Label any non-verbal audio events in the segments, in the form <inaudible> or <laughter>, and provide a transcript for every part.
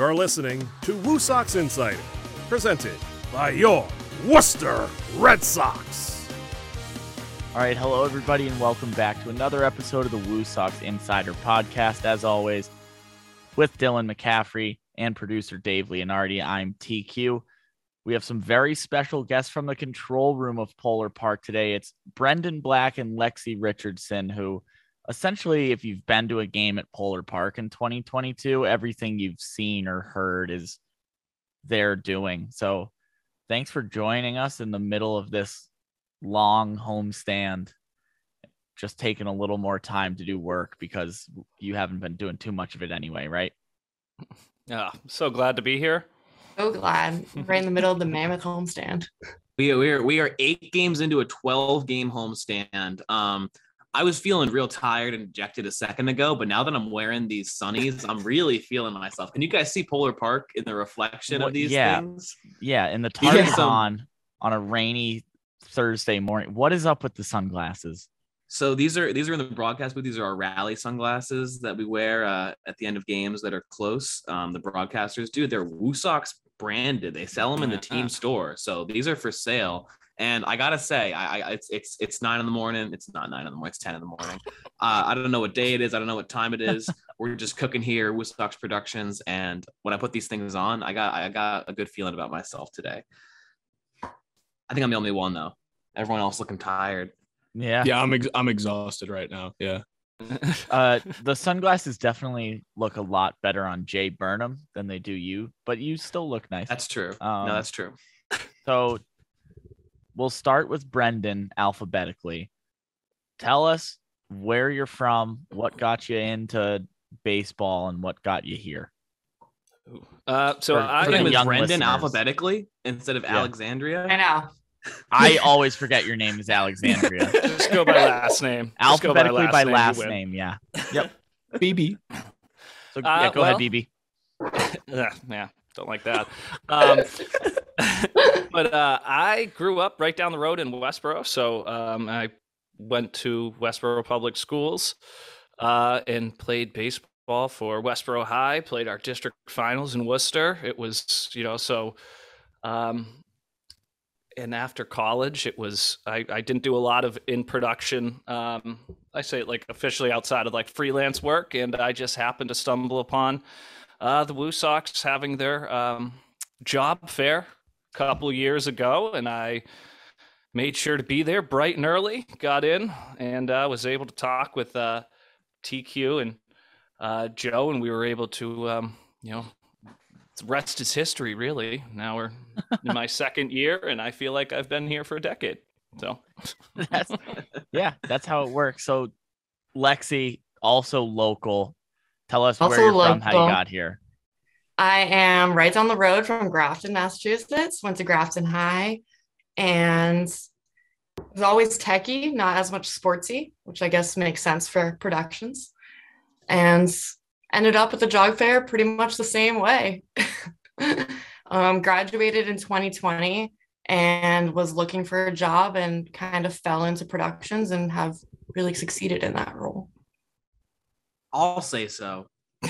You're listening to Woo Sox Insider, presented by your Worcester Red Sox. All right, hello everybody, and welcome back to another episode of the Woo Sox Insider Podcast. As always, with Dylan McCaffrey and producer Dave Leonardi, I'm TQ. We have some very special guests from the control room of Polar Park today. It's Brendan Black and Lexi Richardson, who essentially, if you've been to a game at Polar Park in 2022, everything you've seen or heard is they're doing. So thanks for joining us in the middle of this long homestand. Just taking a little more time to do work because you haven't been doing too much of it anyway, right? <laughs> Yeah, so glad to be here. So glad. Right in the middle of the mammoth homestand. We, we are we are eight games into a 12 game homestand. Um, I was feeling real tired and ejected a second ago, but now that I'm wearing these sunnies, I'm really feeling myself. Can you guys see Polar Park in the reflection of these yeah. things? Yeah, and the <laughs> Yeah. on on a rainy Thursday morning. What is up with the sunglasses? So these are these are in the broadcast booth. These are our rally sunglasses that we wear uh, at the end of games that are close. Um, the broadcasters do. They're Woo Sox branded. They sell them in the team store. So these are for sale. And I gotta say, I, I it's it's it's nine in the morning. It's not nine in the morning. It's ten in the morning. <laughs> Uh, I don't know what day it is. I don't know what time it is. <laughs> We're just cooking here, Woo Sox Productions. And when I put these things on, I got I got a good feeling about myself today. I think I'm the only one though. Everyone else looking tired. Yeah. Yeah, I'm ex- I'm exhausted right now. Yeah. <laughs> Uh the sunglasses definitely look a lot better on Jay Burnham than they do you, but you still look nice. That's true. Um, no, that's true. So we'll start with Brendan alphabetically. Tell us where you're from, what got you into baseball, and what got you here. Uh, so For- I for Your the name is young Brendan listeners. alphabetically instead of Yeah. Alexandria. I know. I always forget your name is Alexandria. <laughs> just go by last name. Just go Alphabetically by you last name, yeah. Yep. BB. So Uh, go well- ahead, BB. <laughs> yeah, yeah, don't like that. Um, <laughs> but uh, I grew up right down the road in Westboro, so um, I went to Westboro Public Schools uh, and played baseball for Westboro High. Played our district finals in Worcester. It was, you know, so. Um, and after college, it was I, I didn't do a lot of in production. Um, I say like officially outside of like freelance work, and I just happened to stumble upon uh, the Woo Sox having their um, job fair a couple years ago, and I made sure to be there bright and early. Got in and uh, was able to talk with uh, TQ and uh, Joe, and we were able to, um, you know, the rest is history. Really, now we're in my <laughs> second year, and I feel like I've been here for a decade. So <laughs> That's, <laughs> yeah, that's how it works. So, Lexi, also local. Tell us Also where you're from, how you got here. I am right down the road from Grafton, Massachusetts. Went to Grafton High and was always techie, not as much sportsy, which I guess makes sense for productions. And ended up at the jog fair pretty much the same way. <laughs> um, graduated in 2020 and was looking for a job and kind of fell into productions and have really succeeded in that role. I'll say so. <laughs>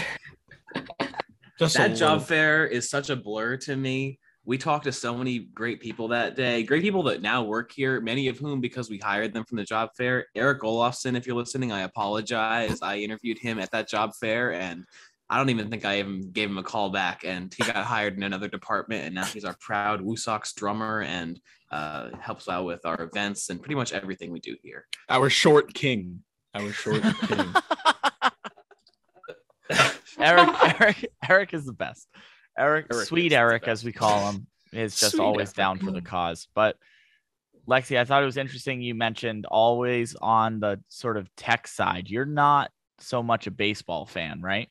Just that job fair is such a blur to me. We talked to so many great people that day, great people that now work here, many of whom because we hired them from the job fair. Eric Olofsson, if you're listening, I apologize. I interviewed him at that job fair and I don't even think I even gave him a call back. And he got hired in another department and now he's our proud Woo Sox drummer and uh, helps out with our events and pretty much everything we do here. Our short king. Our short king. <laughs> Eric, <laughs> Eric, Eric is the best. Eric, Eric sweet Eric, as we call him, is just Sweet always Eric. down for the cause. But Lexi, I thought it was interesting you mentioned always on the sort of tech side. You're not so much a baseball fan, right?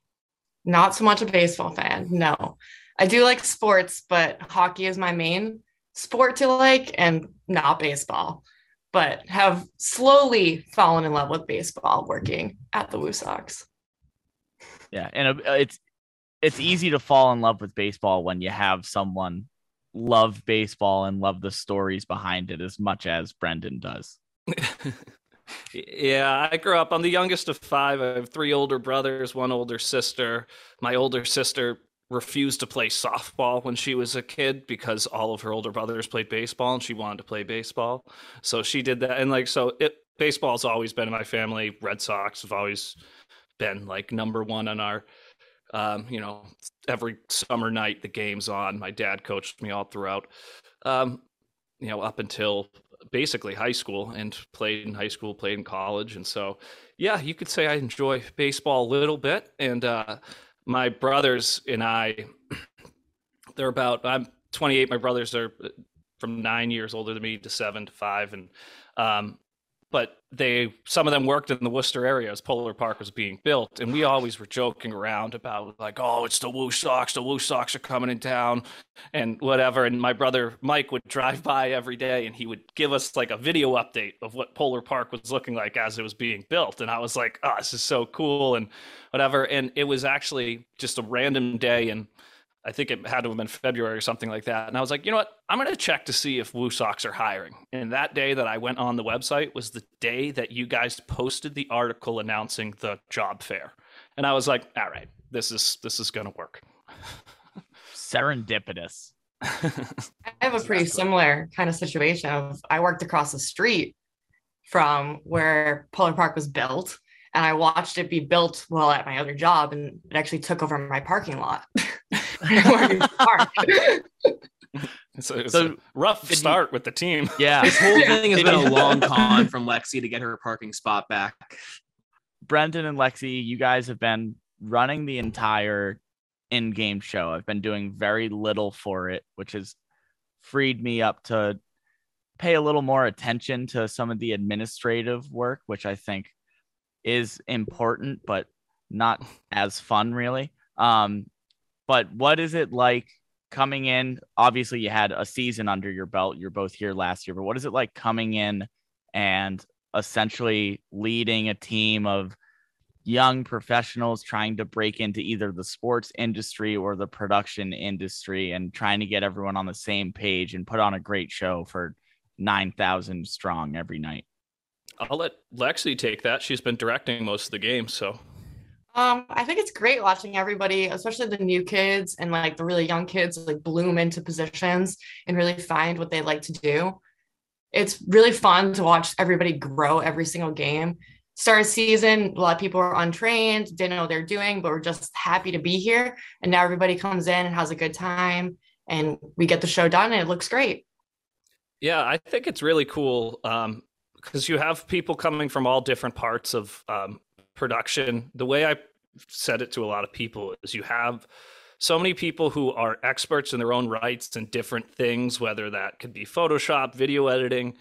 Not so much a baseball fan. No, I do like sports, but hockey is my main sport to like and not baseball. But have slowly fallen in love with baseball working at the Woo Sox. Yeah, and uh, it's it's easy to fall in love with baseball when you have someone love baseball and love the stories behind it as much as Brendan does. <laughs> Yeah, I grew up. I'm the youngest of five. I have three older brothers, one older sister. My older sister refused to play softball when she was a kid because all of her older brothers played baseball and she wanted to play baseball. So she did that. And like, so it, baseball's always been in my family. Red Sox have always been like number one on our, um, you know, every summer night the game's on. My dad coached me all throughout, um, you know, up until basically high school and played in high school, played in college. And so, yeah, you could say I enjoy baseball a little bit. And, uh, my brothers and I, <clears throat> they're about, I'm 28. My brothers are uh, from nine years older than me to seven to five. And, um, but they, some of them worked in the Worcester area as Polar Park was being built. And we always were joking around about like, oh, it's the Woo Sox. The Woo Sox are coming in town and whatever. And my brother Mike would drive by every day and he would give us like a video update of what Polar Park was looking like as it was being built. And I was like, oh, this is so cool and whatever. And it was actually just a random day. And I think it had to have been February or something like that. And I was like, you know what? I'm going to check to see if Woo Sox are hiring. And that day that I went on the website was the day that you guys posted the article announcing the job fair. And I was like, all right, this is this is going to work. Serendipitous. I have a pretty similar kind of situation of I worked across the street from where Polar Park was built and I watched it be built while at my other job and it actually took over my parking lot. <laughs> So it's so, a rough start you, with the team. Yeah. This whole <laughs> thing has been a long con from Lexi to get her parking spot back. Brendan and Lexi, you guys have been running the entire in-game show. I've been doing very little for it, which has freed me up to pay a little more attention to some of the administrative work, which I think is important, but not as fun really. Um, but what is it like coming in? Obviously, you had a season under your belt. You're both here last year, but what is it like coming in and essentially leading a team of young professionals trying to break into either the sports industry or the production industry and trying to get everyone on the same page and put on a great show for 9,000 strong every night? I'll let Lexi take that. She's been directing most of the games, so um, I think it's great watching everybody, especially the new kids and like the really young kids, like bloom into positions and really find what they like to do. It's really fun to watch everybody grow every single game. Start a season, a lot of people are untrained, didn't know what they're doing, but we're just happy to be here. And now everybody comes in and has a good time, and we get the show done, and it looks great. Yeah, I think it's really cool because um, you have people coming from all different parts of um, production. The way I said it to a lot of people is you have so many people who are experts in their own rights and different things, whether that could be Photoshop, video editing.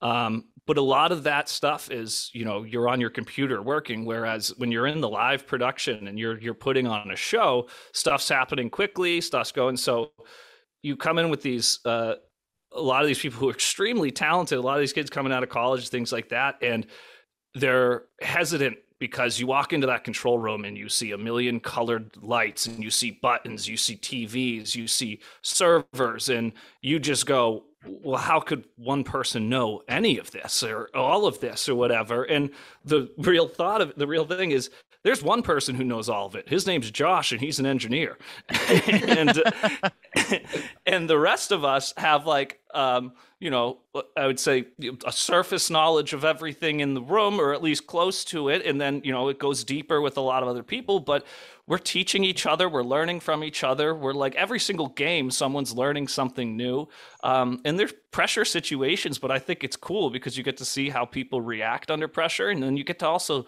Um, but a lot of that stuff is, you know, you're on your computer working. Whereas when you're in the live production and you're you're putting on a show, stuff's happening quickly, stuff's going. So you come in with these uh, a lot of these people who are extremely talented, a lot of these kids coming out of college, things like that, and they're hesitant because you walk into that control room and you see a million colored lights and you see buttons, you see TVs, you see servers, and you just go, well, how could one person know any of this or all of this or whatever? And the real thought of the real thing is there's one person who knows all of it. His name's Josh, and he's an engineer. <laughs> and <laughs> and the rest of us have like um, you know, I would say a surface knowledge of everything in the room, or at least close to it. And then, you know, it goes deeper with a lot of other people, but we're teaching each other, we're learning from each other. We're like every single game, someone's learning something new. Um, and there's pressure situations, but I think it's cool because you get to see how people react under pressure. And then you get to also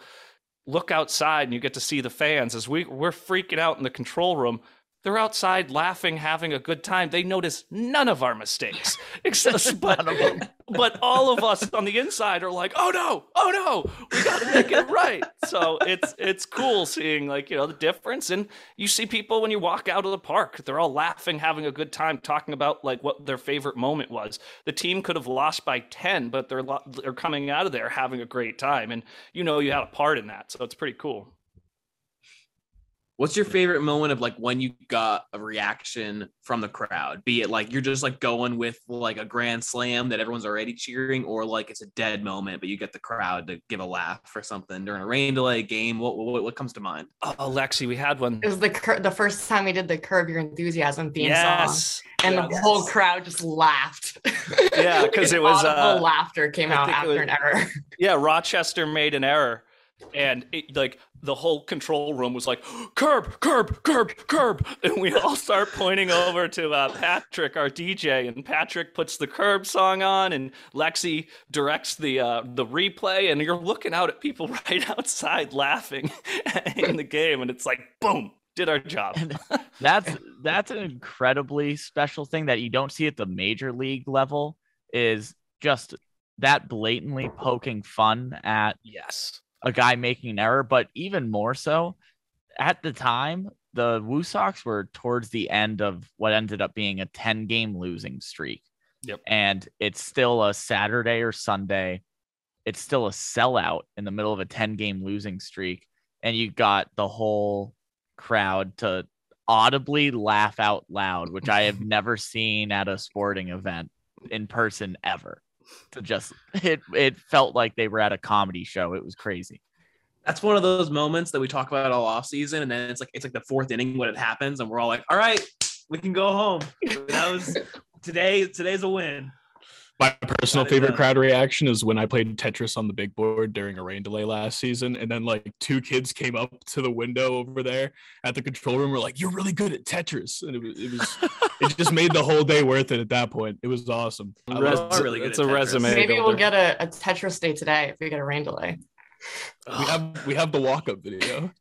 look outside and you get to see the fans as we, we're freaking out in the control room they're outside laughing, having a good time. They notice none of our mistakes, <laughs> except but, but all of us on the inside are like, "Oh no, oh no, we got to make it right." So it's it's cool seeing like you know the difference, and you see people when you walk out of the park, they're all laughing, having a good time, talking about like what their favorite moment was. The team could have lost by ten, but they're they're coming out of there having a great time, and you know you had a part in that, so it's pretty cool. What's your favorite moment of like when you got a reaction from the crowd? Be it like you're just like going with like a grand slam that everyone's already cheering, or like it's a dead moment, but you get the crowd to give a laugh for something during a rain delay game. What what, what comes to mind? Oh, Lexi, we had one. It was the cur- the first time we did the Curb Your Enthusiasm theme song, and Yes. the whole crowd just laughed. Yeah, 'cause <laughs> it was, Audible uh, laughter came I out after was- an error. Yeah, Rochester made an error. And it, like the whole control room was like curb, curb, curb, curb, and we all start pointing over to uh, Patrick, our DJ, and Patrick puts the curb song on, and Lexi directs the uh, the replay, and you're looking out at people <laughs> right outside laughing <laughs> in the game, and it's like boom, did our job. <laughs> that's that's an incredibly special thing that you don't see at the major league level is just that blatantly poking fun at yes, a guy making an error, but even more so at the time, the Woo Sox were towards the end of what ended up being a 10 game losing streak. Yep. And it's still a Saturday or Sunday. It's still a sellout in the middle of a 10 game losing streak. And you got the whole crowd to audibly laugh out loud, which I have <laughs> never seen at a sporting event in person ever. To just it it felt like they were at a comedy show. It was crazy. That's one of those moments that we talk about all off season, and then it's like it's like the fourth inning when it happens, and we're all like, "All right, we can go home." That was <laughs> today. Today's a win. My personal favorite crowd reaction is when I played Tetris on the big board during a rain delay last season, and then like two kids came up to the window over there at the control room. Were like, "You're really good at Tetris," and it was it was it just made the whole day worth it at that point. It was awesome. I Res- really good it's at a Tetris. resume. Maybe we'll get a, a Tetris day today if we get a rain delay. we have we have the walk up video.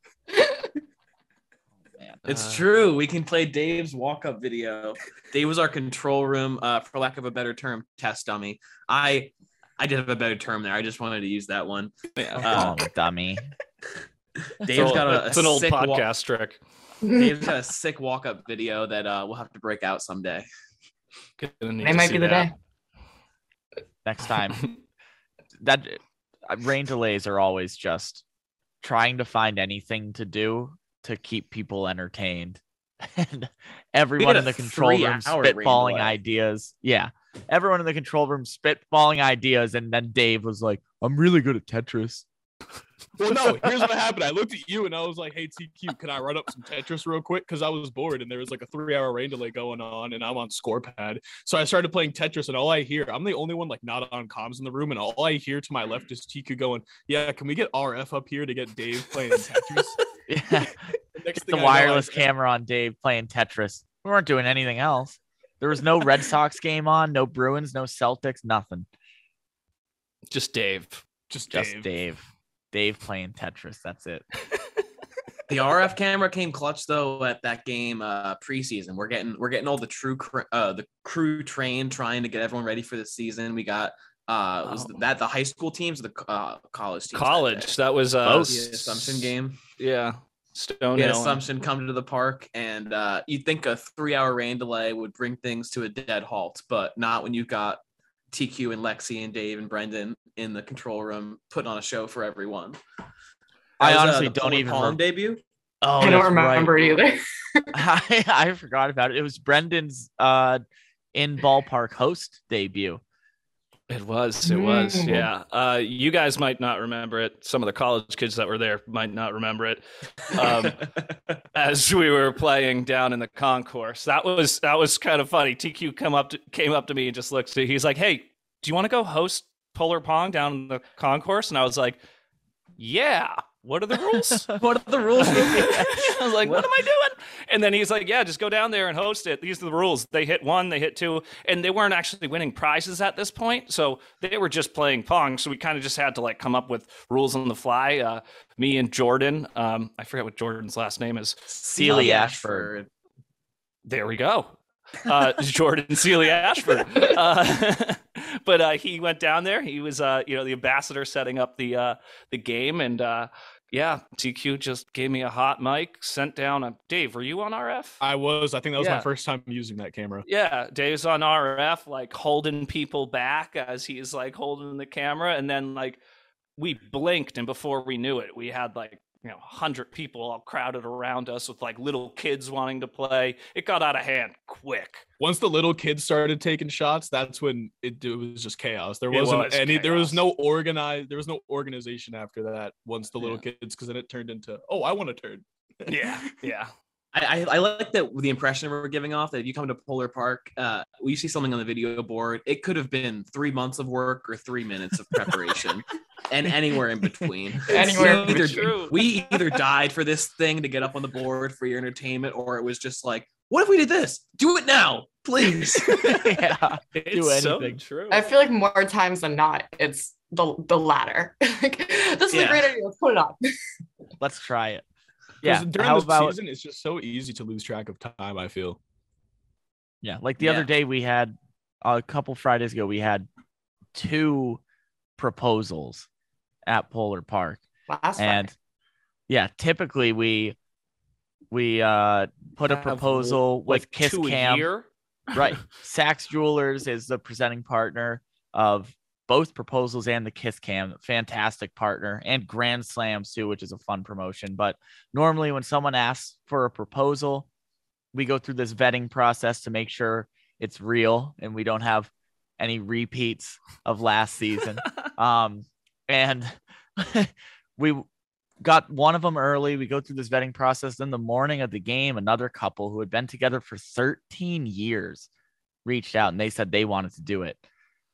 Man. It's Uh, true. We can play Dave's walk up video. Dave was our control room, uh, for lack of a better term, test dummy. I I did have a better term there. I just wanted to use that one. Oh, dummy. <laughs> Dave's got a, it's a an old sick wa- podcast trick. Dave's got a sick walk up video that uh, we'll have to break out someday. Gonna They might be the that. day. Next time. <laughs> that uh, rain delays are always just trying to find anything to do to keep people entertained. <laughs> And everyone in the control room spitballing ideas. Yeah. Everyone in the control room spitballing ideas. And then Dave was like, I'm really good at Tetris. <laughs> Well, no, here's what happened. I looked at you and I was like, "Hey, TQ, can I run up some Tetris real quick?" Because I was bored and there was like a three-hour rain delay going on, and I'm on Scorepad. So I started playing Tetris, and all I hear, I'm the only one like not on comms in the room, and all I hear to my left is TQ going, "Yeah, can we get RF up here to get Dave playing <laughs> Tetris?" <laughs> Yeah. <laughs> The next the thing know, wireless I- camera on Dave playing Tetris. We weren't doing anything else. There was no Red Sox game on, no Bruins, no Celtics, nothing. Just Dave. Just Just Dave. Dave. Dave playing Tetris. That's it. <laughs> The RF camera came clutch though at that game uh, preseason. We're getting we're getting all the true cr- uh, the crew trained, trying to get everyone ready for the season. We got uh was Oh. that the high school teams, or the uh, college teams? College. day? That was uh, Both. the Assumption game. Yeah. Stone We had Hill. Assumption come to the park, and uh, you'd think a three-hour rain delay would bring things to a dead halt, but not when you've got TQ and Lexi and Dave and Brendan in the control room putting on a show for everyone. I That was, uh, honestly the don't even Palm rem- debut. Oh, I don't remember right. either. <laughs> <laughs> I, I forgot about it. It was Brendan's uh in ballpark host debut. It was. It was. Mm. Yeah. Uh, you guys might not remember it. Some of the college kids that were there might not remember it. Um, <laughs> as we were playing down in the concourse, that was that was kind of funny. TQ come up to, came up to me and just looked at. He's like, "Hey, do you want to go host Polar Pong down in the concourse?" And I was like, "Yeah." What are the rules? <laughs> what are the rules? <laughs> <laughs> I was like, what am I doing? And then he's like, yeah, just go down there and host it. These are the rules. They hit one, they hit two, and they weren't actually winning prizes at this point. So they were just playing Pong. So we kind of just had to like come up with rules on the fly. Uh, me and Jordan, um, I forget what Jordan's last name is. Sealy Ashford. There we go. Uh, Jordan Sealy Ashford. Uh, <laughs> but uh, he went down there. He was, uh, you know, the ambassador setting up the uh, the game, and uh, yeah, TQ just gave me a hot mic, sent down a Dave. Were you on RF? I was. I think that was Yeah. my first time using that camera. Yeah, Dave's on RF, like holding people back as he's like holding the camera, and then like we blinked, and before we knew it, we had like you know, hundred people all crowded around us with like little kids wanting to play. It got out of hand quick. Once the little kids started taking shots, that's when it, it was just chaos. There wasn't was any. There was no organized. There was no organization after that. Once the little Yeah. kids, because then it turned into, oh, I want to turn. Yeah, <laughs> yeah. I, I, I like that the impression we're giving off that if you come to Polar Park, uh, we see something on the video board. It could have been three months of work or three minutes of preparation, <laughs> and anywhere in between. <laughs> Anywhere we in either, between. we either died for this thing to get up on the board for your entertainment, or it was just like, what if we did this? Do it now, please. <laughs> yeah. It's so anything. true. I feel like more times than not, it's the the latter. <laughs> like, this is Yeah. a great idea. Let's put it on. Let's try it. 'Cause Yeah. during How the about season, it's just so easy to lose track of time. I feel. Yeah, like the Yeah. other day we had a couple Fridays ago we had two proposals at Polar Park. Last and Friday. yeah, typically we we uh put a proposal like with Kiss Cam. Right. <laughs> Saks Jewelers is the presenting partner of both proposals and the Kiss Cam. Fantastic partner and Grand Slams too, which is a fun promotion. But normally when someone asks for a proposal, we go through this vetting process to make sure it's real and we don't have any repeats of last season. <laughs> um, and <laughs> we got one of them early. We go through this vetting process. Then the morning of the game, another couple who had been together for 13 years reached out and they said they wanted to do it.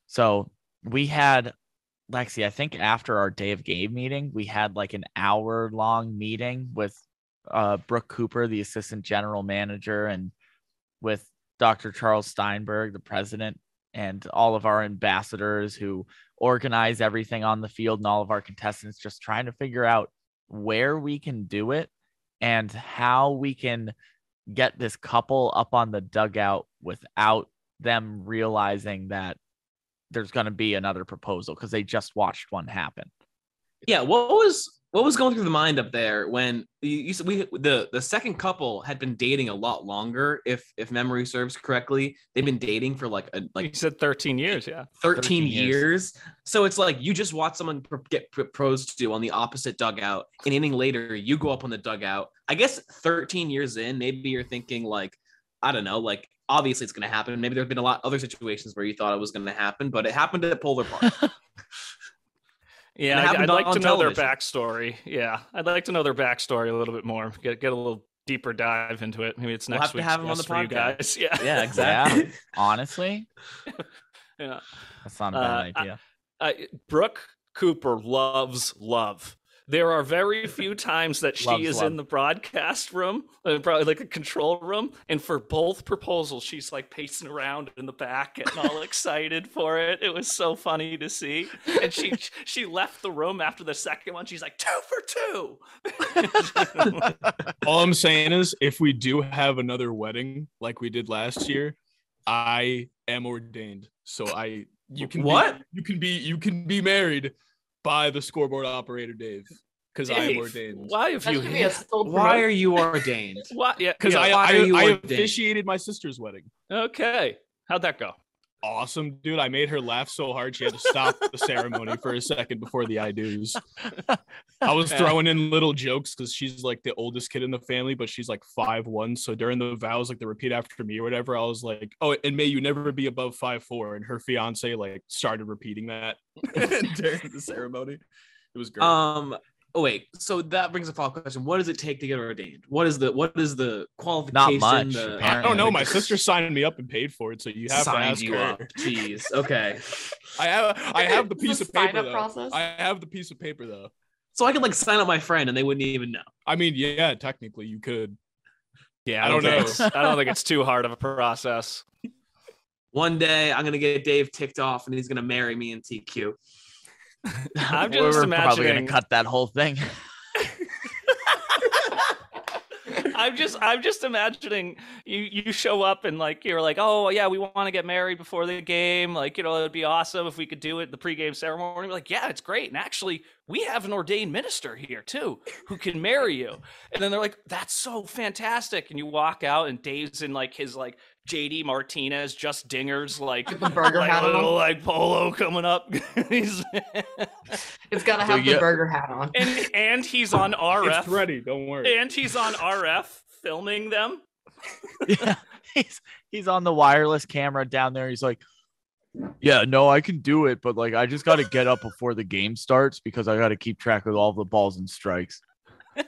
So we had Lexi, I think after our day of game meeting, we had like an hour long meeting with uh, Brooke Cooper, the assistant general manager, and with Dr. Charles Steinberg, the president, and all of our ambassadors who organize everything on the field and all of our contestants, just trying to figure out where we can do it and how we can get this couple up on the dugout without them realizing that there's going to be another proposal because they just watched one happen. yeah, what was what was going through the mind up there when you, you said we the the second couple had been dating a lot longer, if if memory serves correctly. They've been dating for like a Like like you said, thirteen years. Yeah. 13, 13 years. years. So it's like you just watch someone pr- get proposed to on the opposite dugout. An inning later, you go up on the dugout. I guess 13 years in, maybe you're thinking like, I don't know, like obviously it's going to happen. Maybe there's been a lot other situations where you thought it was going to happen, but it happened at Polar Park. <laughs> Yeah, I'd, I'd like on to know their backstory. Yeah, I'd like to know their backstory a little bit more. Get get a little deeper dive into it. Maybe it's We'll next have to week's have 'em on the for you podcast. guys. <laughs> Yeah, yeah, exactly. <laughs> Yeah, honestly, <laughs> yeah. that's not a Uh, bad I- idea. Uh, Brooke Cooper loves love. There are very few times that she is love. in the broadcast room, uh, probably like a control room, and for both proposals, she's like pacing around in the back, getting all <laughs> excited for it. It was so funny to see. And she <laughs> she left the room after the second one. She's like two for two. <laughs> All I'm saying is, if we do have another wedding like we did last year, I am ordained. So I you can What? be, you can be you can be married by the scoreboard operator Dave because I am ordained. Why have That you? should be a sold Why are you ordained? <laughs> What? Yeah. Because yeah, I why I, I ordained? officiated my sister's wedding. okay. How'd that go? Awesome, dude! I made her laugh so hard she had to stop the ceremony for a second before the I do's. I was <laughs> throwing in little jokes because she's like the oldest kid in the family, but she's like five one. So during the vows, like the repeat after me or whatever, I was like, "Oh, and may you never be above five four. And her fiance like started repeating that <laughs> during the <laughs> ceremony. It was great. Um. Oh wait. So that brings a follow up question. What does it take to get ordained? What is the what is the qualification? Not much, the- I don't know. My sister signed me up and paid for it, so you have to signed ask you her. up. Jeez. Okay. <laughs> I have I have the <laughs> It's a piece of paper though. process? I have the piece of paper though. So I could like sign up my friend and they wouldn't even know. I mean, yeah, technically you could. Yeah, I don't know. I don't think it's too hard of a process. One day I'm gonna get Dave ticked off and he's gonna marry me in TQ. <laughs> I'm We're just probably going to cut that whole thing. <laughs> I'm just I'm just imagining you you show up and like you're like oh yeah we want to get married before the game like you know it'd be awesome if we could do it the pregame ceremony We're like yeah it's great and actually we have an ordained minister here too who can marry you. And then they're like, that's so fantastic. And you walk out and Dave's in like his like JD Martinez, just dingers, like the burger like, hat a on. little like polo coming up. <laughs> he's It's got to So have you- the burger hat on. and and he's on RF. It's ready. Don't worry. And he's on RF filming them. <laughs> yeah, he's he's on the wireless camera down there. He's like, "Yeah, no, I can do it, but like I just got to get up before the game starts because I got to keep track of all the balls and strikes." <laughs>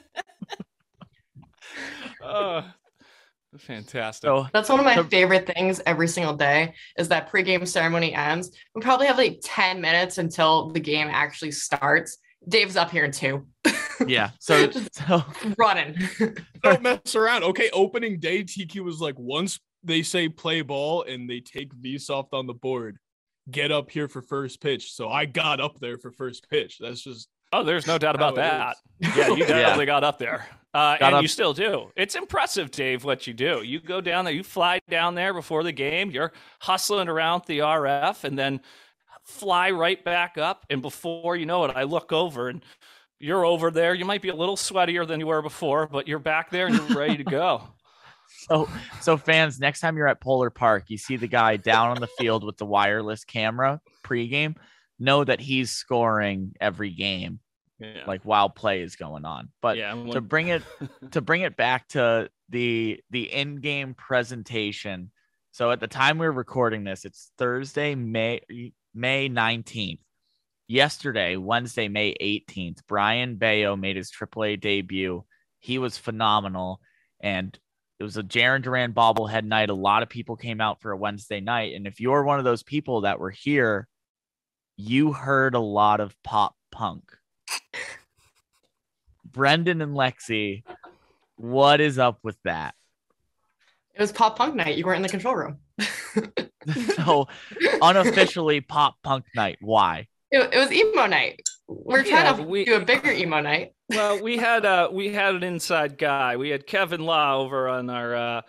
Uh, fantastic. So That's one of my So- favorite things every single day is that pregame ceremony ends. We probably have like 10 minutes until the game actually starts. Dave's up here in two, yeah, <laughs> so <laughs> so running. <laughs> Don't mess around. Okay, opening day, TQ was like, once they say play ball and they take Vsoft on the board, get up here for first pitch. So I got up there for first pitch. That's just Oh, there's no doubt about how it that. is. Yeah, you definitely got up there. Uh, and up- you still do. It's impressive, Dave, what you do. You go down there, you fly down there before the game, you're hustling around the RF, and then fly right back up. And before you know it, I look over and you're over there. You might be a little sweatier than you were before, but you're back there and you're ready to go. <laughs> so so fans, next time you're at Polar Park, you see the guy down on the field with the wireless camera pregame. Know that he's scoring every game, Yeah. like while play is going on. But yeah, and to bring it <laughs> to bring it back to the the in-game presentation so at the time we are recording this it's thursday may may 19th yesterday wednesday may 18th Brayan Bello made his aaa debut he was phenomenal and it was a Jarren Duran bobblehead night. A lot of people came out for a Wednesday night. And if you're one of those people that were here, you heard a lot of pop punk. Brendan and Lexi, what is up with that? It was pop punk night. You weren't in the control room. <laughs> So unofficially pop punk night. Why? It, it was emo night. We're trying Yeah, to we- do a bigger emo night. well, we had uh we had an inside guy. We had Kevin Law over on our uh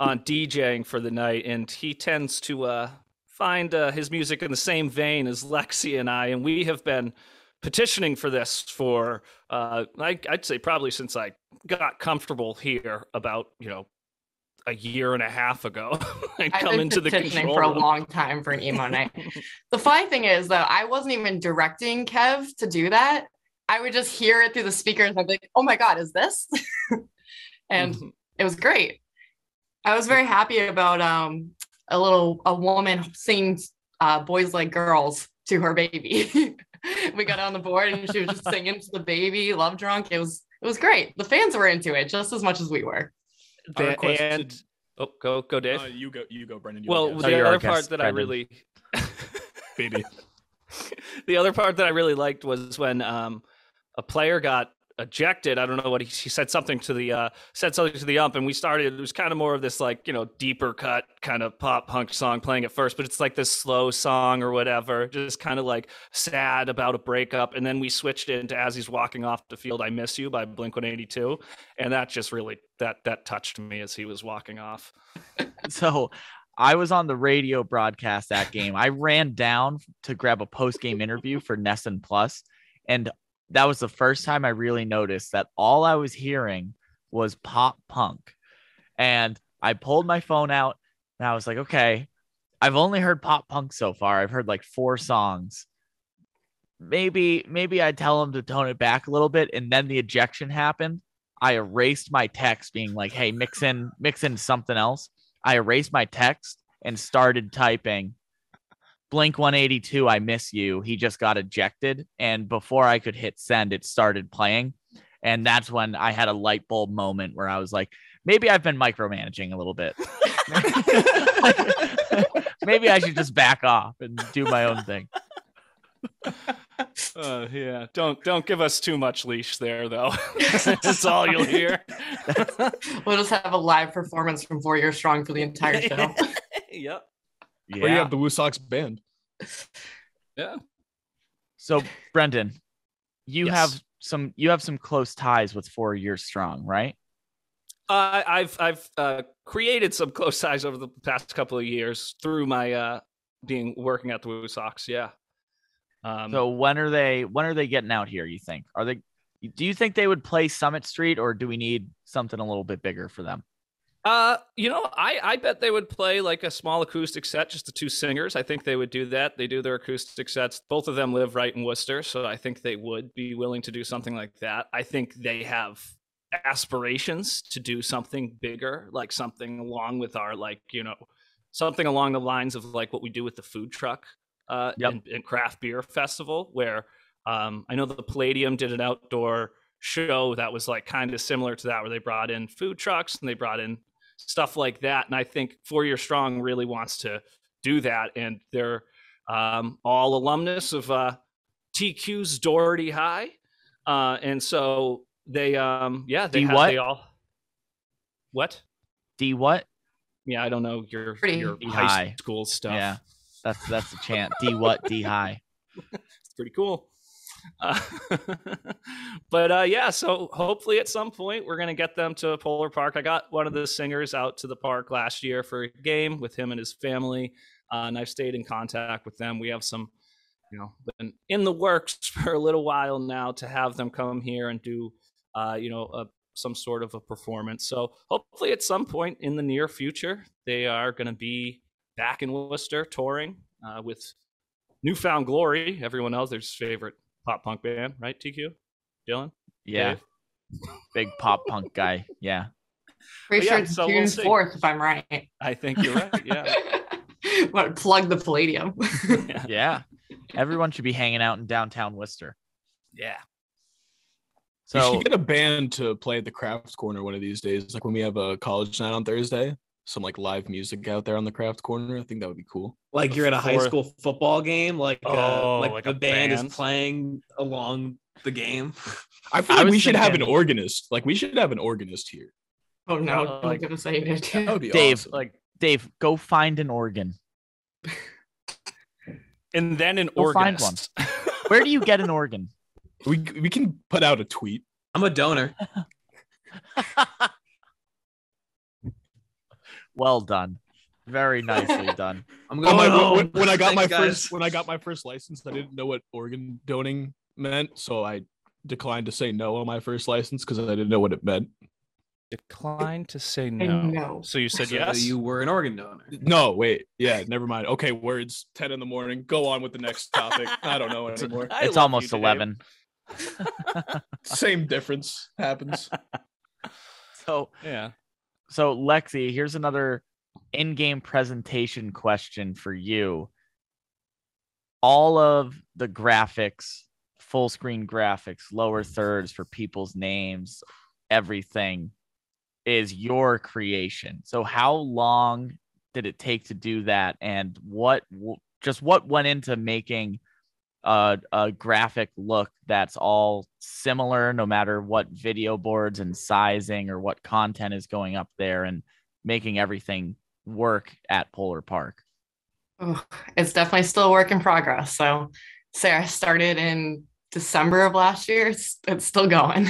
on DJing for the night, and he tends to uh find uh, his music in the same vein as Lexi and I, and we have been petitioning for this for uh I, I'd say probably since I got comfortable here about you know a year and a half ago. <laughs> I I've come been into the petitioning control for a long time for an emo night. The funny thing is, though, I wasn't even directing Kev to do that. I would just hear it through the speakers and I'd be like, oh my God, is this? <laughs> and Mhm. it was great. I was very happy about um, a little a woman singing uh, "Boys Like Girls" to her baby. <laughs> <laughs> we got on the board and she was just singing to the baby, love drunk. It was it was great. The fans were into it just as much as we were. The- request and oh, go go, Dave. Uh, you go, you go, Brendan. You well, go, the you're other part guest, that I really baby. <laughs> the other part that I really liked was when um, a player got ejected. I don't know what he, he said something to the uh, said something to the ump, and we started. It was kind of more of this like you know deeper cut kind of pop punk song playing at first, but it's like this slow song or whatever, just kind of like sad about a breakup. And then we switched it into as he's walking off the field, "I Miss You" by Blink One Eighty Two, and that just really that that touched me as he was walking off. <laughs> So I was on the radio broadcast that game. I ran down to grab a post game interview for NESN Plus, and that was the first time I really noticed that all I was hearing was pop punk. And I pulled my phone out and I was like, okay, I've only heard pop punk so far. I've heard like four songs. Maybe, maybe I tell him to tone it back a little bit. And then the ejection happened. I erased my text being like, hey, mix in, mix in something else. I erased my text and started typing Blink 182, I miss you. He just got ejected. And before I could hit send, it started playing. And that's when I had a light bulb moment where I was like, maybe I've been micromanaging a little bit. <laughs> maybe I should just back off and do my own thing. <laughs> Uh, yeah, don't don't give us too much leash there, though. <laughs> That's all you'll hear. We'll just have a live performance from Four Year Strong for the entire show. yep. Or you have the Woo Sox band. Yeah. So Brendan, you Yes. have some you have some close ties with Four Year Strong, right? Uh, I've I've uh, created some close ties over the past couple of years through my uh, being working at the Woo Sox. Yeah. Um, So when are they when are they getting out here, you think? Are they do you think they would play Summit Street or do we need something a little bit bigger for them? Uh, you know, I I bet they would play like a small acoustic set, just the two singers. I think they would do that. They do their acoustic sets. Both of them live right in Worcester, so I think they would be willing to do something like that. I think they have aspirations to do something bigger, like something along with our like, you know, something along the lines of like what we do with the food truck uh Yep. and, and craft beer festival where um I know the Palladium did an outdoor show that was like kind of similar to that where they brought in food trucks and they brought in stuff like that. And I think Four Year Strong really wants to do that. And they're um, all alumnus of uh, TQ's Doherty High. Uh, and so they, um, yeah, they, D have, what? they all. What? D what? Yeah, I don't know your Pretty your D high high. school stuff. Yeah. That's that's the chant. D what? D high. <laughs> it's pretty cool. Uh, <laughs> but uh, yeah, so hopefully at some point we're gonna get them to a Polar Park. I got one of the singers out to the park last year for a game with him and his family, uh, and I've stayed in contact with them. We have some, you know, been in the works <laughs> for a little while now to have them come here and do, uh, you know, a, some sort of a performance. So hopefully at some point in the near future they are going to be back in Worcester touring uh, with New Found Glory, everyone else's favorite pop punk band, right? TQ, Dylan, Yeah. Dave? Big pop punk guy. Yeah. <laughs> Pretty But sure yeah, it's so we'll June 4th, if I'm right. I think you're right. Yeah, <laughs> what plug the Palladium? yeah, <laughs> Yeah. Everyone should be hanging out in downtown Worcester. yeah. we So should get a band to play at the Crafts Corner one of these days, like when we have a college night on Thursday. Some like live music out there on the Craft Corner. I think that would be cool. Like you're at a high Before- school football game, like Oh, uh, like, like the a band, band? is playing along the game. <laughs> I feel like was we should have an organist. Like we should have an organist here. oh no, Uh, don't like- give us any That Dave, awesome. Like, Dave, go find an organ. <laughs> and then an Go find organist. <laughs> Where do you get an organ? we we can put out a tweet. I'm a donor. Well done. Very nicely <laughs> done. I'm Oh going my- home. when, when I got Thanks, my guys. first when I got my first license, I didn't know what organ donating meant, so I declined to say no on my first license because I didn't know what it meant. Declined to say I no. So you said So yes. You were an organ donor. No, wait, yeah, never mind. Okay, words. Ten in the morning. Go on with the next topic. I don't know <laughs> anymore. I it's almost you, 11. <laughs> Same difference happens. So Yeah. So Lexi, here's another in-game presentation question for you. All of the graphics, full screen graphics, lower thirds for people's names, everything is your creation. So how long did it take to do that and what just what went into making a, a graphic look that's all similar no matter what video boards and sizing or what content is going up there and making everything work at Polar Park. It's definitely still a work in progress. So, Sarah started in December of last year. It's, it's still going.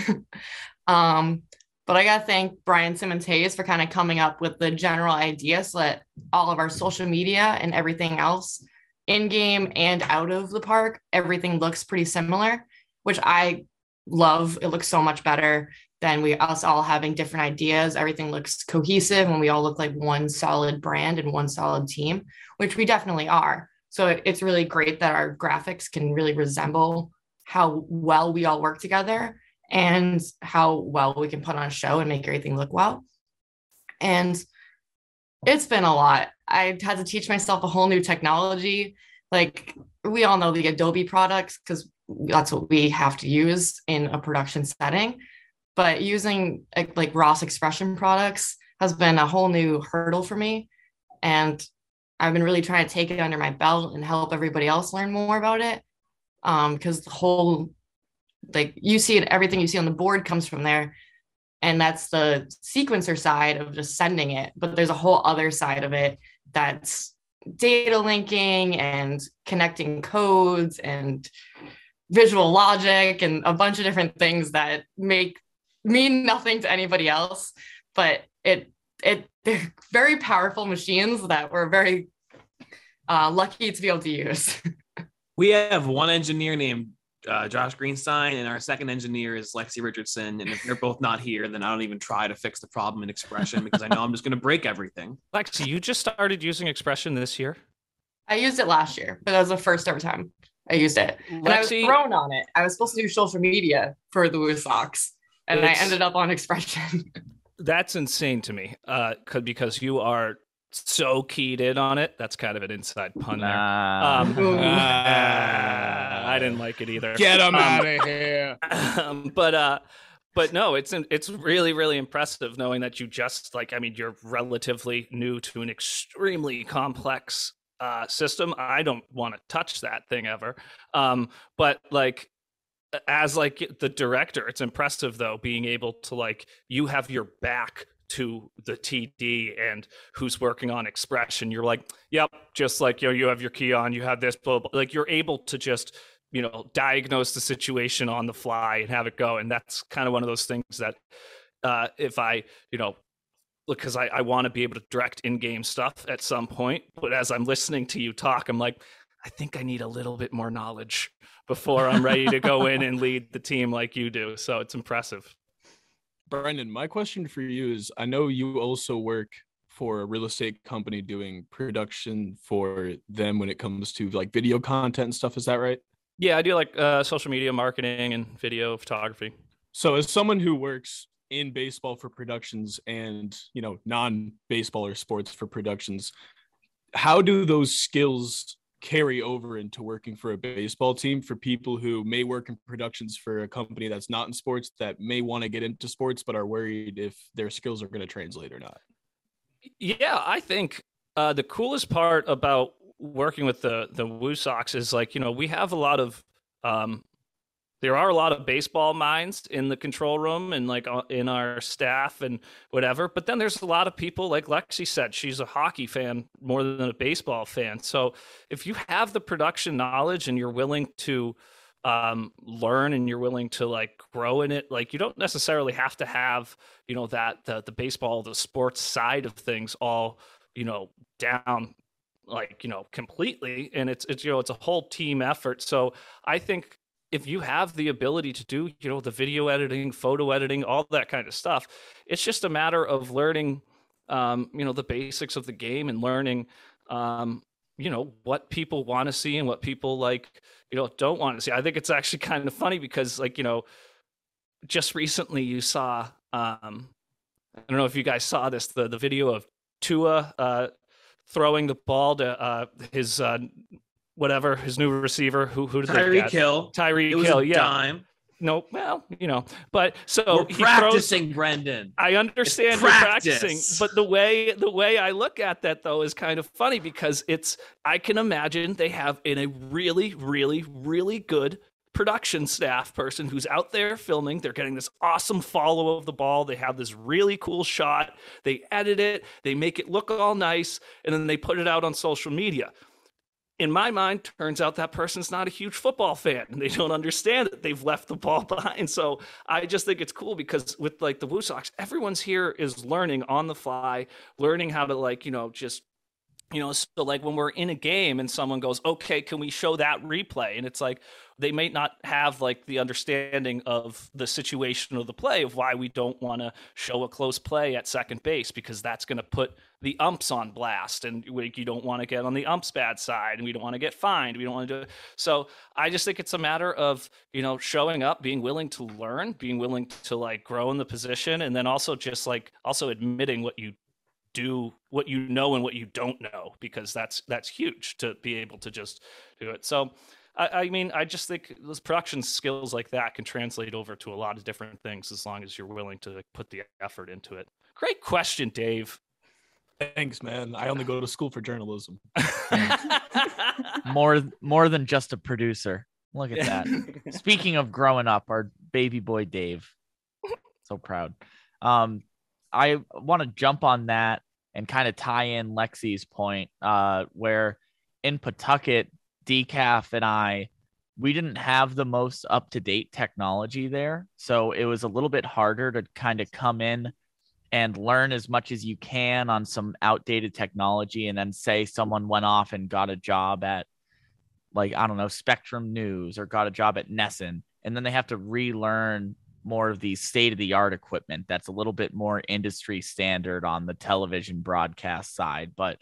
<laughs> um, but I got to thank Brian Simmons Hayes for kind of coming up with the general idea so that all of our social media and everything else in game and out of the park, everything looks pretty similar, which I love. It looks so much better than we us all having different ideas. Everything looks cohesive and we all look like one solid brand and one solid team which we definitely are. So it- it's really great that our graphics can really resemble how well we all work together and how well we can put on a show and make everything look well. And it's been a lot. I had to teach myself a whole new technology. Like we all know the Adobe products because that's what we have to use in a production setting. But using like, Ross XPression products has been a whole new hurdle for me. And I've been really trying to take it under my belt and help everybody else learn more about it. Um, because the whole like you see it, everything you see on the board comes from there. And that's the sequencer side of just sending it. But there's a whole other side of it that's data linking and connecting codes and visual logic and a bunch of different things that make mean nothing to anybody else. But it it <laughs> they're very powerful machines that we're very uh, lucky to be able to use. <laughs> We have one engineer named uh, Josh Greenstein, and our second engineer is Lexi Richardson. And if they're both not here, then I don't even try to fix the problem in XPression because I know I'm just going to break everything. <laughs> Lexi, you just started using XPression this year. I used it last year, but that was the first ever time I used it. And I was thrown on it. I was supposed to do social media for the Woo Sox, and I ended up on <laughs> XPression. That's insane to me. Uh, 'cause- because you are so keyed in on it. That's kind of an inside pun there. Um, uh, I didn't like it either. Get him Um, out of here. <laughs> um, but uh but no it's it's really really impressive knowing that you just like i mean you're relatively new to an extremely complex uh system i don't want to touch that thing ever um but like as like the director it's impressive though being able to like you have your back to the TD and who's working on XPression. You're like, yep, just like you know, you have your key on, you have this, blah, blah. like you're able to just you know diagnose the situation on the fly and have it go and that's kind of one of those things that uh if i you know because i, I want to be able to direct in-game stuff at some point but as i'm listening to you talk i'm like i think i need a little bit more knowledge before i'm ready to go in and <laughs> lead the team like you do so it's impressive Brendan, my question for you is I know you also work for a real estate company doing production for them when it comes to like video content and stuff. Is that right? yeah i do like uh social media marketing and video photography So as someone who works in baseball for productions and, you know, non-baseball or sports for productions, how do those skills carry over into working for a baseball team for people who may work in productions for a company that's not in sports that may want to get into sports but are worried if their skills are going to translate or not? Yeah, I think uh, the coolest part about working with the the WooSox is like you know we have a lot of um, there are a lot of baseball minds in the control room and like uh, in our staff and whatever. But then there's a lot of people like Lexi said she's a hockey fan more than a baseball fan. So if you have the production knowledge and you're willing to um, learn and you're willing to like grow in it, like you don't necessarily have to have you know that the the baseball the sports side of things all you know down like you know completely and it's it's you know it's a whole team effort so i think if you have the ability to do you know the video editing photo editing all that kind of stuff it's just a matter of learning um you know the basics of the game and learning um you know what people want to see and what people like you know don't want to see. I think it's actually <laughs> kind of funny because like you know just recently you saw um I don't know if you guys saw this the the video of Tua uh throwing the ball to uh his uh whatever his new receiver who who did they? Hill. Tyreek It was a yeah dime. no well you know but so We're he throws practicing, Brendan. I understand you're practicing, but the way the way I look at that though is kind of funny because it's I can imagine they have in a really really really good production staff person who's out there filming. They're getting this awesome follow of the ball. They have this really cool shot. They edit it. They make it look all nice, and then they put it out on social media in my mind, turns out that person's not a huge football fan and they don't understand that they've left the ball <laughs> behind. So I just think it's cool because with like the WooSox, everyone's here is learning on the fly, learning how to like, you know, just you know, so like when we're in a game and someone goes, okay, can we show that replay? And it's like they may not have like the understanding of the situation of the play of why we don't want to show a close play at second base because that's going to put the umps on blast and like you don't want to get on the umps bad side and we don't want to get fined we don't want to do it. so i just think it's a matter of you know showing up being willing to learn being willing to like grow in the position and then also just like also admitting what you do what you know and what you don't know because that's that's huge to be able to just do it so I, I mean i just think those production skills like that can translate over to a lot of different things as long as you're willing to put the effort into it great question dave Thanks, man. I only go to school for journalism. <laughs> <laughs> more more than just a producer. Look at that. <laughs> Speaking of growing up, our baby boy Dave, so proud. Um, I want to jump on that and kind of tie in Lexi's point, uh, where in Pawtucket, Decaf and I, we didn't have the most up to date technology there, so it was a little bit harder to kind of come in and learn as much as you can on some outdated technology, and then say someone went off and got a job at like I don't know Spectrum News or got a job at NESN, and then they have to relearn more of the state of the art equipment that's a little bit more industry standard on the television broadcast side. But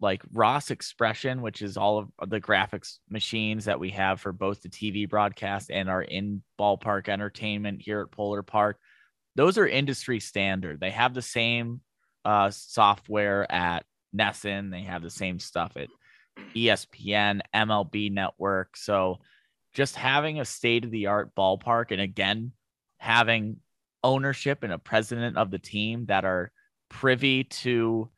like Ross XPression, which is all of the graphics machines that we have for both the TV broadcast and our in ballpark entertainment here at Polar Park, those are industry standard. They have the same uh, software at NESN, they have the same stuff at ESPN, MLB Network. So just having a state of the art ballpark and again, having ownership and a president of the team that are privy to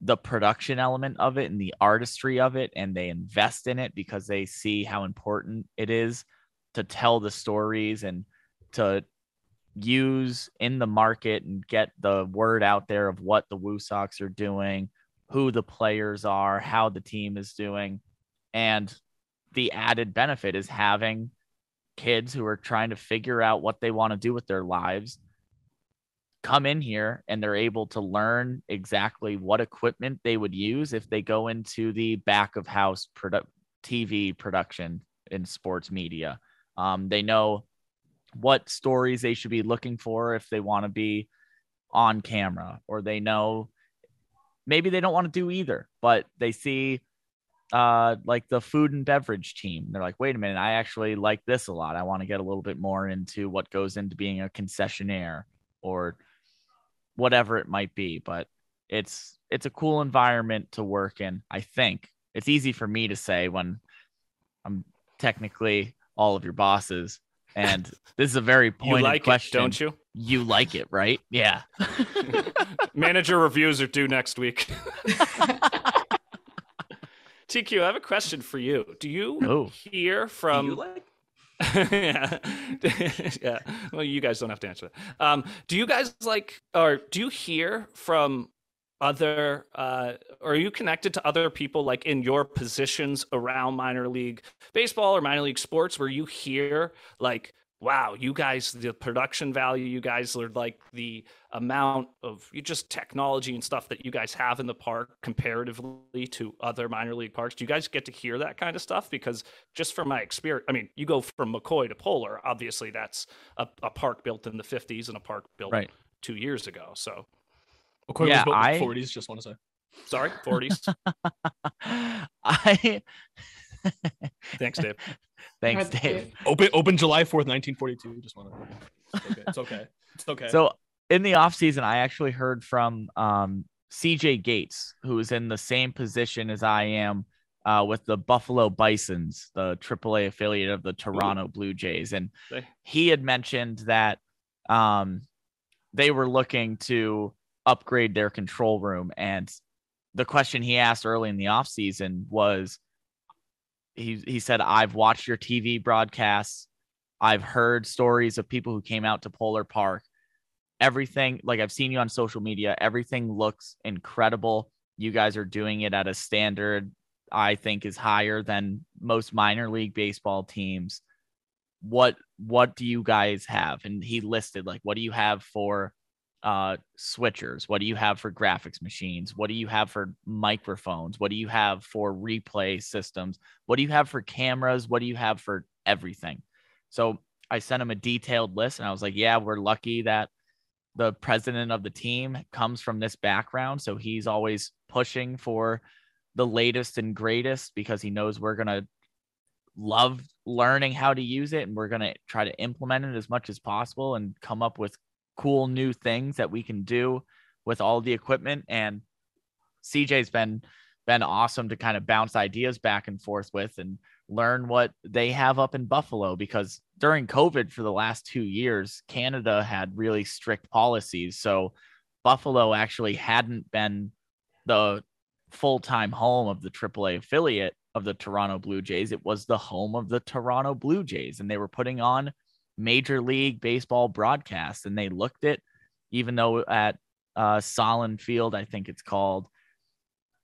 the production element of it and the artistry of it and they invest in it because they see how important it is to tell the stories and to use in the market and get the word out there of what the WooSox are doing, who the players are, how the team is doing. And the added benefit is having kids who are trying to figure out what they want to do with their lives come in here and they're able to learn exactly what equipment they would use if they go into the back of house TV production in sports media. Um, they know what stories they should be looking for if they want to be on camera, or they know maybe they don't want to do either, but they see uh like the food and beverage team they're like wait a minute i actually like this a lot i want to get a little bit more into what goes into being a concessionaire or whatever it might be but it's it's a cool environment to work in i think it's easy for me to say when i'm technically all of your bosses and <laughs> this is a very You pointed like question it, don't you? you like it right yeah <laughs> Manager reviews are due next week. <laughs> TQ, I have a question for you. Do you Oh. hear Do from you like yeah. <laughs> yeah. Well, you guys don't have to answer that. Um, do you guys like, or do you hear from other, uh, or are you connected to other people like in your positions around minor league baseball or minor league sports where you hear like, wow, you guys, the production value, you guys are like the amount of you just technology and stuff that you guys have in the park comparatively to other minor league parks. Do you guys get to hear that kind of stuff? Because just from my experience, I mean, you go from McCoy to Polar, obviously that's a, a park built in the 50s and a park built Right. two years ago. So McCoy Yeah, was built I- in the 40s. Just want to say. sorry, 40s. <laughs> i Thanks, Dave. <laughs> thanks That's dave cute. Open open July 4th, 1942. Just want to. It's okay. It's okay. It's okay. So in the offseason, I actually heard from um, CJ Gates, who is in the same position as I am uh, with the Buffalo Bisons, the AAA affiliate of the Toronto Blue Jays. And he had mentioned that um, they were looking to upgrade their control room. And the question he asked early in the offseason was he, he said, I've watched your TV broadcasts. I've heard stories of people who came out to Polar Park everything like I've seen you on social media, everything looks incredible. You guys are doing it at a standard I think is higher than most minor league baseball teams. What what do you guys have? And he listed like what do you have for uh switchers? What do you have for graphics machines? What do you have for microphones? What do you have for replay systems? What do you have for cameras? What do you have for everything? So I sent him a detailed list and I was like, yeah, we're lucky that the president of the team comes from this background. So he's always pushing for the latest and greatest because he knows we're going to love learning how to use it and we're going to try to implement it as much as possible and come up with cool new things that we can do with all the equipment and CJ's been been awesome to kind of bounce ideas back and forth with and learn what they have up in Buffalo because during COVID for the last two years, Canada had really strict policies. So Buffalo actually hadn't been the full time home of the AAA affiliate of the Toronto Blue Jays. It was the home of the Toronto Blue Jays, and they were putting on Major League Baseball broadcast, And they looked it, even though at uh, Sahlen Field, I think it's called,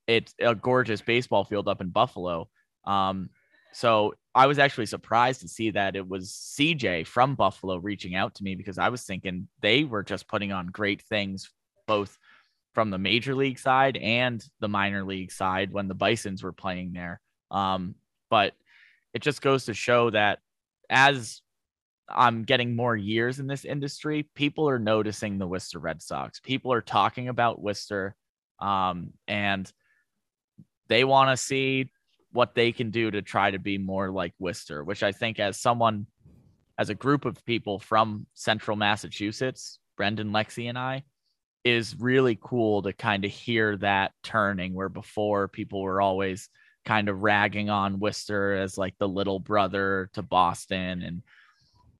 it's a gorgeous baseball field up in Buffalo. Um, so I was actually surprised to see that it was CJ from Buffalo reaching out to me because I was thinking they were just putting on great things, both from the major league side and the minor league side when the Bisons were playing there. Um, but it just goes to show that as I'm getting more years in this industry, people are noticing the Worcester Red Sox. People are talking about Worcester, um, and they want to see what they can do to try to be more like Worcester, which I think, as someone, as a group of people from central Massachusetts, Brendan, Lexi, and I, is really cool to kind of hear that turning where before people were always kind of ragging on Worcester as like the little brother to Boston and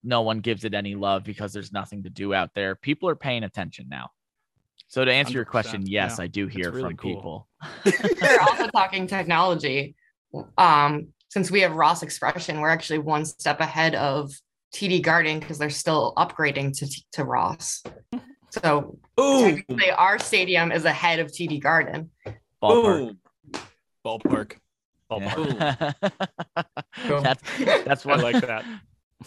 no one gives it any love because there's nothing to do out there. People are paying attention now. So to answer your 100%, question, yes, yeah. I do hear really from cool. people. <laughs> <laughs> We're also talking technology. Um, since we have Ross XPression, we're actually one step ahead of TD Garden because they're still upgrading to to Ross. So Boom. technically, our stadium is ahead of TD Garden. Ballpark. Boom. Ballpark. Yeah. Cool. <laughs> that's that's I like that.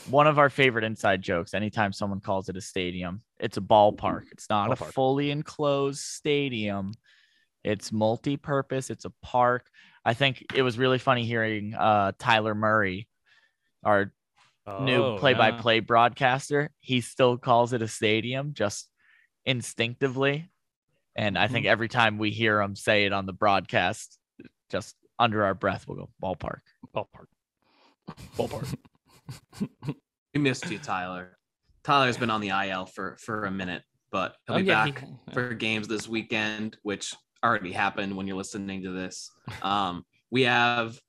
One of our favorite inside jokes. Anytime someone calls it a stadium, it's a ballpark. It's not a fully enclosed stadium. It's multi-purpose. It's a park. I think it was really funny hearing uh, Tyler Murray, our new Oh, play-by-play broadcaster. He still calls it a stadium, just instinctively. And I Mm-hmm. think every time we hear him say it on the broadcast, just under our breath, we'll go ballpark. ballpark. Ballpark. <laughs> We missed you, Tyler. Tyler's been on the IL for for a minute, but he'll Oh, be yeah, back he- for games this weekend, which already happened when you're listening to this. <laughs> Um, we have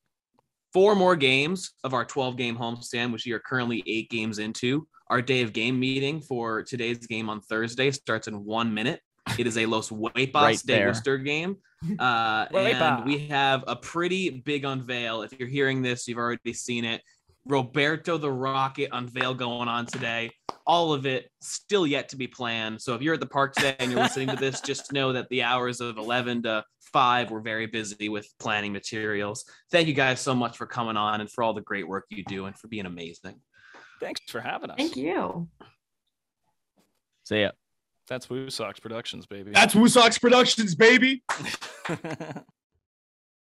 four more games of our 12 game homestand, which we are currently eight games into. Our day of game meeting for today's game on Thursday starts in one minute. It is a Los <laughs> Wepas Right de. Worcester game. Uh, and we have a pretty big unveil. If you're hearing this, you've already seen it. Roberto the Rocket unveil going on today. All of it still yet to be planned. So if you're at the park today and you're listening to this, <laughs> just know that the hours of 11 to 5 we're very busy with planning materials. Thank you guys so much for coming on and for all the great work you do and for being amazing. Thanks for having us. Thank you. So yeah. That's WooSox Productions, baby. That's WooSox Productions, baby. <laughs>